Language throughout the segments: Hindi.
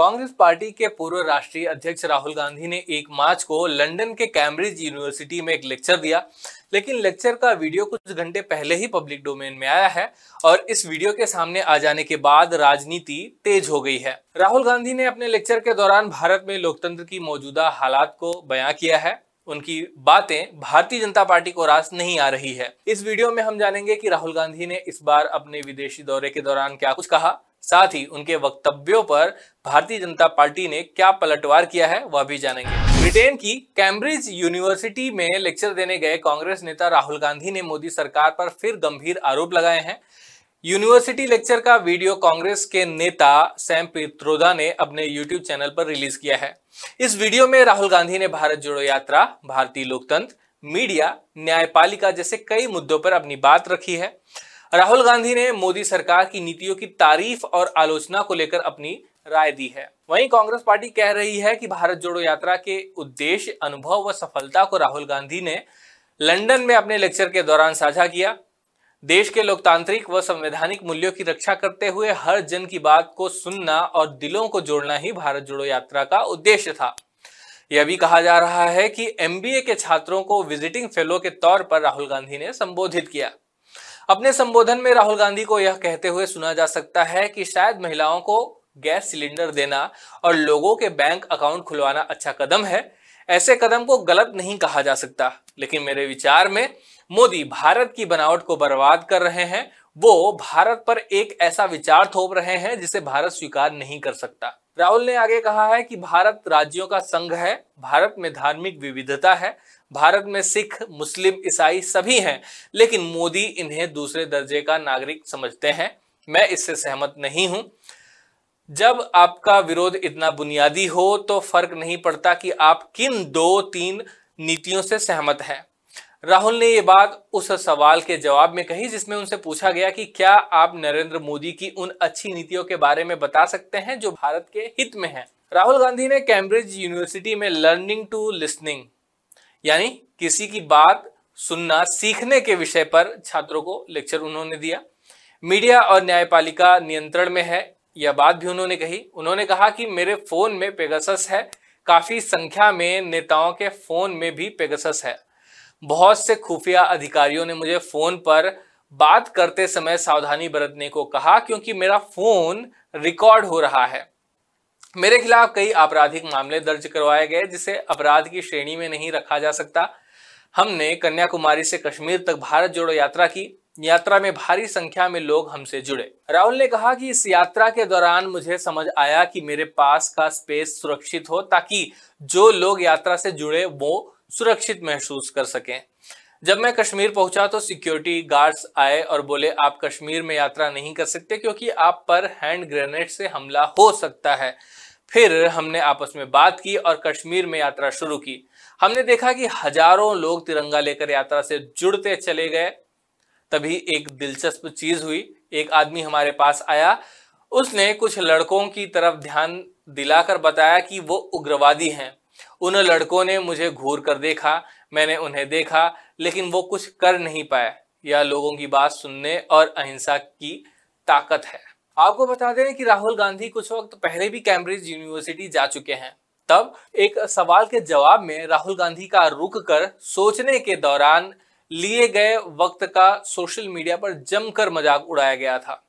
Congress party के पूर्व राष्ट्रीय अध्यक्ष राहुल गांधी ने एक मार्च को लंदन के कैम्ब्रिज यूनिवर्सिटी में एक लेक्चर दिया। लेकिन लेक्चर का वीडियो कुछ घंटे पहले ही पब्लिक डोमेन में आया है और इस वीडियो के सामने आ जाने के बाद राजनीति तेज हो गई है। राहुल गांधी ने अपने लेक्चर के दौरान भारत में लोकतंत्र की मौजूदा हालात को बयां किया है। उनकी बातें भारतीय जनता पार्टी को रास नहीं आ रही है। इस वीडियो में हम जानेंगे कि राहुल गांधी ने इस बार अपने विदेशी दौरे के दौरान क्या कुछ कहा। साथ ही उनके वक्तव्यों पर भारतीय जनता पार्टी ने क्या पलटवार किया है, वह भी जानेंगे। ब्रिटेन की कैम्ब्रिज यूनिवर्सिटी में लेक्चर देने गए कांग्रेस नेता राहुल गांधी ने मोदी सरकार पर फिर गंभीर आरोप लगाए हैं। यूनिवर्सिटी लेक्चर का वीडियो कांग्रेस के नेता सैम पित्रोदा ने अपने यूट्यूब चैनल पर रिलीज़ किया है। इस वीडियो में राहुल गांधी ने भारत जोड़ो यात्रा, भारतीय लोकतंत्र, मीडिया, न्यायपालिका जैसे कई मुद्दों पर अपनी बात रखी है। राहुल गांधी ने मोदी सरकार की नीतियों की तारीफ़ और आलोचना को लेकर अपनी राय दी है। वहीं कांग्रेस पार्टी कह रही है कि भारत जोड़ो यात्रा के उद्देश्य, अनुभव व सफलता को राहुल गांधी ने लंदन में अपने लेक्चर के दौरान साझा किया। देश के लोकतांत्रिक व संवैधानिक मूल्यों की रक्षा करते हुए हर जन की बात को सुनना और दिलों को जोड़ना ही भारत जोड़ो यात्रा का उद्देश्य था। यह भी कहा जा रहा है कि एमबीए के छात्रों को विजिटिंग फेलो के तौर पर राहुल गांधी ने संबोधित किया। अपने संबोधन में राहुल गांधी को यह कहते हुए सुना जा सकता है कि शायद महिलाओं को गैस सिलेंडर देना और लोगों के बैंक अकाउंट खुलवाना अच्छा कदम है। ऐसे कदम को गलत नहीं कहा जा सकता। लेकिन मेरे विचार में, मोदी भारत की बनावट को बर्बाद कर रहे हैं। वो भारत पर एक ऐसा विचार थोप रहे हैं जिसे भारत स्वीकार नहीं कर सकता। राहुल ने आगे कहा है कि भारत राज्यों का संघ है, भारत में धार्मिक विविधता है, भारत में सिख, मुस्लिम, ईसाई सभी हैं, लेकिन मोदी इन्हें दूसरे दर्जे का नागरिक समझते हैं। मैं इससे सहमत नहीं हूँ। जब आपका विरोध इतना बुनियादी हो तो फ़र्क नहीं पड़ता कि आप किन दो तीन नीतियों से सहमत हैं। राहुल ने ये बात उस सवाल के जवाब में कही जिसमें उनसे पूछा गया कि क्या आप नरेंद्र मोदी की उन अच्छी नीतियों के बारे में बता सकते हैं जो भारत के हित में है? राहुल गांधी ने कैम्ब्रिज यूनिवर्सिटी में लर्निंग टू लिसनिंग, यानी किसी की बात सुनना सीखने के विषय पर छात्रों को लेक्चर उन्होंने दिया। मीडिया और न्यायपालिका नियंत्रण में है, यह बात भी उन्होंने कही। उन्होंने कहा कि मेरे फ़ोन में पेगासस है, काफ़ी संख्या में नेताओं के फ़ोन में भी पेगासस है। बहुत से खुफिया अधिकारियों ने मुझे फ़ोन पर बात करते समय सावधानी बरतने को कहा क्योंकि मेरा फ़ोन रिकॉर्ड हो रहा है। मेरे खिलाफ कई आपराधिक मामले दर्ज करवाए गए, जिसे अपराध की श्रेणी में नहीं रखा जा सकता। हमने कन्याकुमारी से कश्मीर तक भारत जोड़ो यात्रा की। यात्रा में भारी संख्या में लोग हमसे जुड़े। राहुल ने कहा कि इस यात्रा के दौरान मुझे समझ आया कि मेरे पास का स्पेस सुरक्षित हो, ताकि जो लोग यात्रा से जुड़े, वो सुरक्षित महसूस कर सकें। जब मैं कश्मीर पहुँचा तो सिक्योरिटी गार्ड्स आए और बोले, आप कश्मीर में यात्रा नहीं कर सकते क्योंकि आप पर हैंड ग्रेनेड से हमला हो सकता है। फिर हमने आपस में बात की और कश्मीर में यात्रा शुरू की। हमने देखा कि हज़ारों लोग तिरंगा लेकर यात्रा से जुड़ते चले गए। तभी एक दिलचस्प चीज़ हुई। एक आदमी हमारे पास आया। उसने कुछ लड़कों की तरफ़ ध्यान दिलाकर बताया कि वो उग्रवादी हैं। उन लड़कों ने मुझे घूर कर देखा, मैंने उन्हें देखा, लेकिन वो कुछ कर नहीं पाए। यह लोगों की बात सुनने और अहिंसा की ताकत है। आपको बता दें कि राहुल गांधी कुछ वक्त पहले भी कैम्ब्रिज यूनिवर्सिटी जा चुके हैं। तब एक सवाल के जवाब में राहुल गांधी का रुक कर सोचने के दौरान लिए गए वक्त का सोशल मीडिया पर जमकर मज़ाक उड़ाया गया था।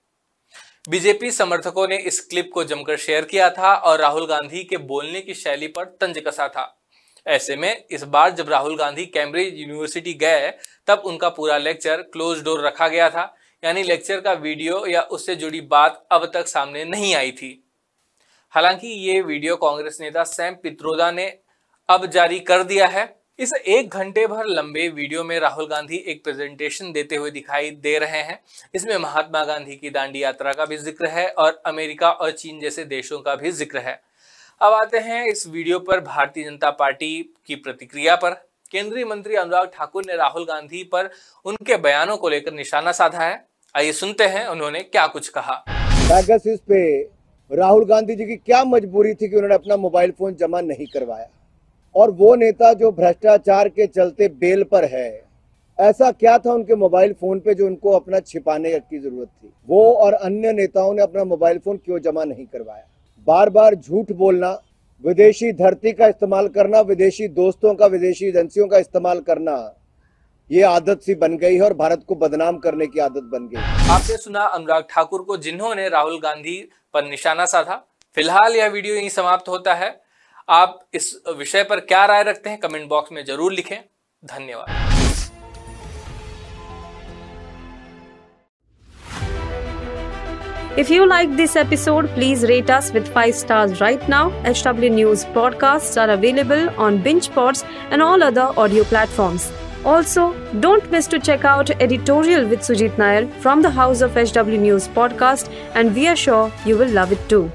बीजेपी समर्थकों ने इस क्लिप को जमकर शेयर किया था और राहुल गांधी के बोलने की शैली पर तंज कसा था। ऐसे में, इस बार जब राहुल गांधी कैम्ब्रिज यूनिवर्सिटी गए, तब उनका पूरा लेक्चर क्लोज डोर रखा गया था। यानी लेक्चर का वीडियो या उससे जुड़ी बात अब तक सामने नहीं आई थी। हालाँकि ये वीडियो कांग्रेस नेता सैम पित्रोदा ने अब जारी कर दिया है। इस एक घंटे भर लंबे वीडियो में राहुल गांधी एक प्रेजेंटेशन देते हुए दिखाई दे रहे हैं। इसमें महात्मा गांधी की दांडी यात्रा का भी ज़िक्र है और अमेरिका और चीन जैसे देशों का भी ज़िक्र है। अब आते हैं इस वीडियो पर भारतीय जनता पार्टी की प्रतिक्रिया पर। केंद्रीय मंत्री अनुराग ठाकुर ने राहुल गांधी पर उनके बयानों को लेकर निशाना साधा है। आइए सुनते हैं उन्होंने क्या कुछ कहा। पे राहुल गांधी जी की क्या मजबूरी थी कि उन्होंने अपना मोबाइल फ़ोन जमा नहीं करवाया? और वो नेता जो भ्रष्टाचार के चलते बेल पर है। ऐसा क्या था उनके मोबाइल फ़ोन पे जो उनको अपना छिपाने की ज़रूरत थी? वो और अन्य नेताओं ने अपना मोबाइल फ़ोन क्यों जमा नहीं करवाया? बार बार झूठ बोलना, विदेशी धरती का इस्तेमाल करना, विदेशी दोस्तों का, विदेशी एजेंसियों का इस्तेमाल करना, ये आदत सी बन गई है और भारत को बदनाम करने की आदत बन गई आपने सुना अनुराग ठाकुर को, जिन्होंने राहुल गांधी पर निशाना साधा। फ़िलहाल यह वीडियो यही समाप्त होता है। आप इस विषय पर क्या राय रखते हैं कमेंट बॉक्स में ज़रूर लिखें धन्यवाद If you like this episode, please rate us with 5 stars right now. HW News podcasts are available on BingePods and all other audio platforms. Also, don't miss to check out editorial with Sujit Nair from the House of HW News podcast and we are sure you will love it too.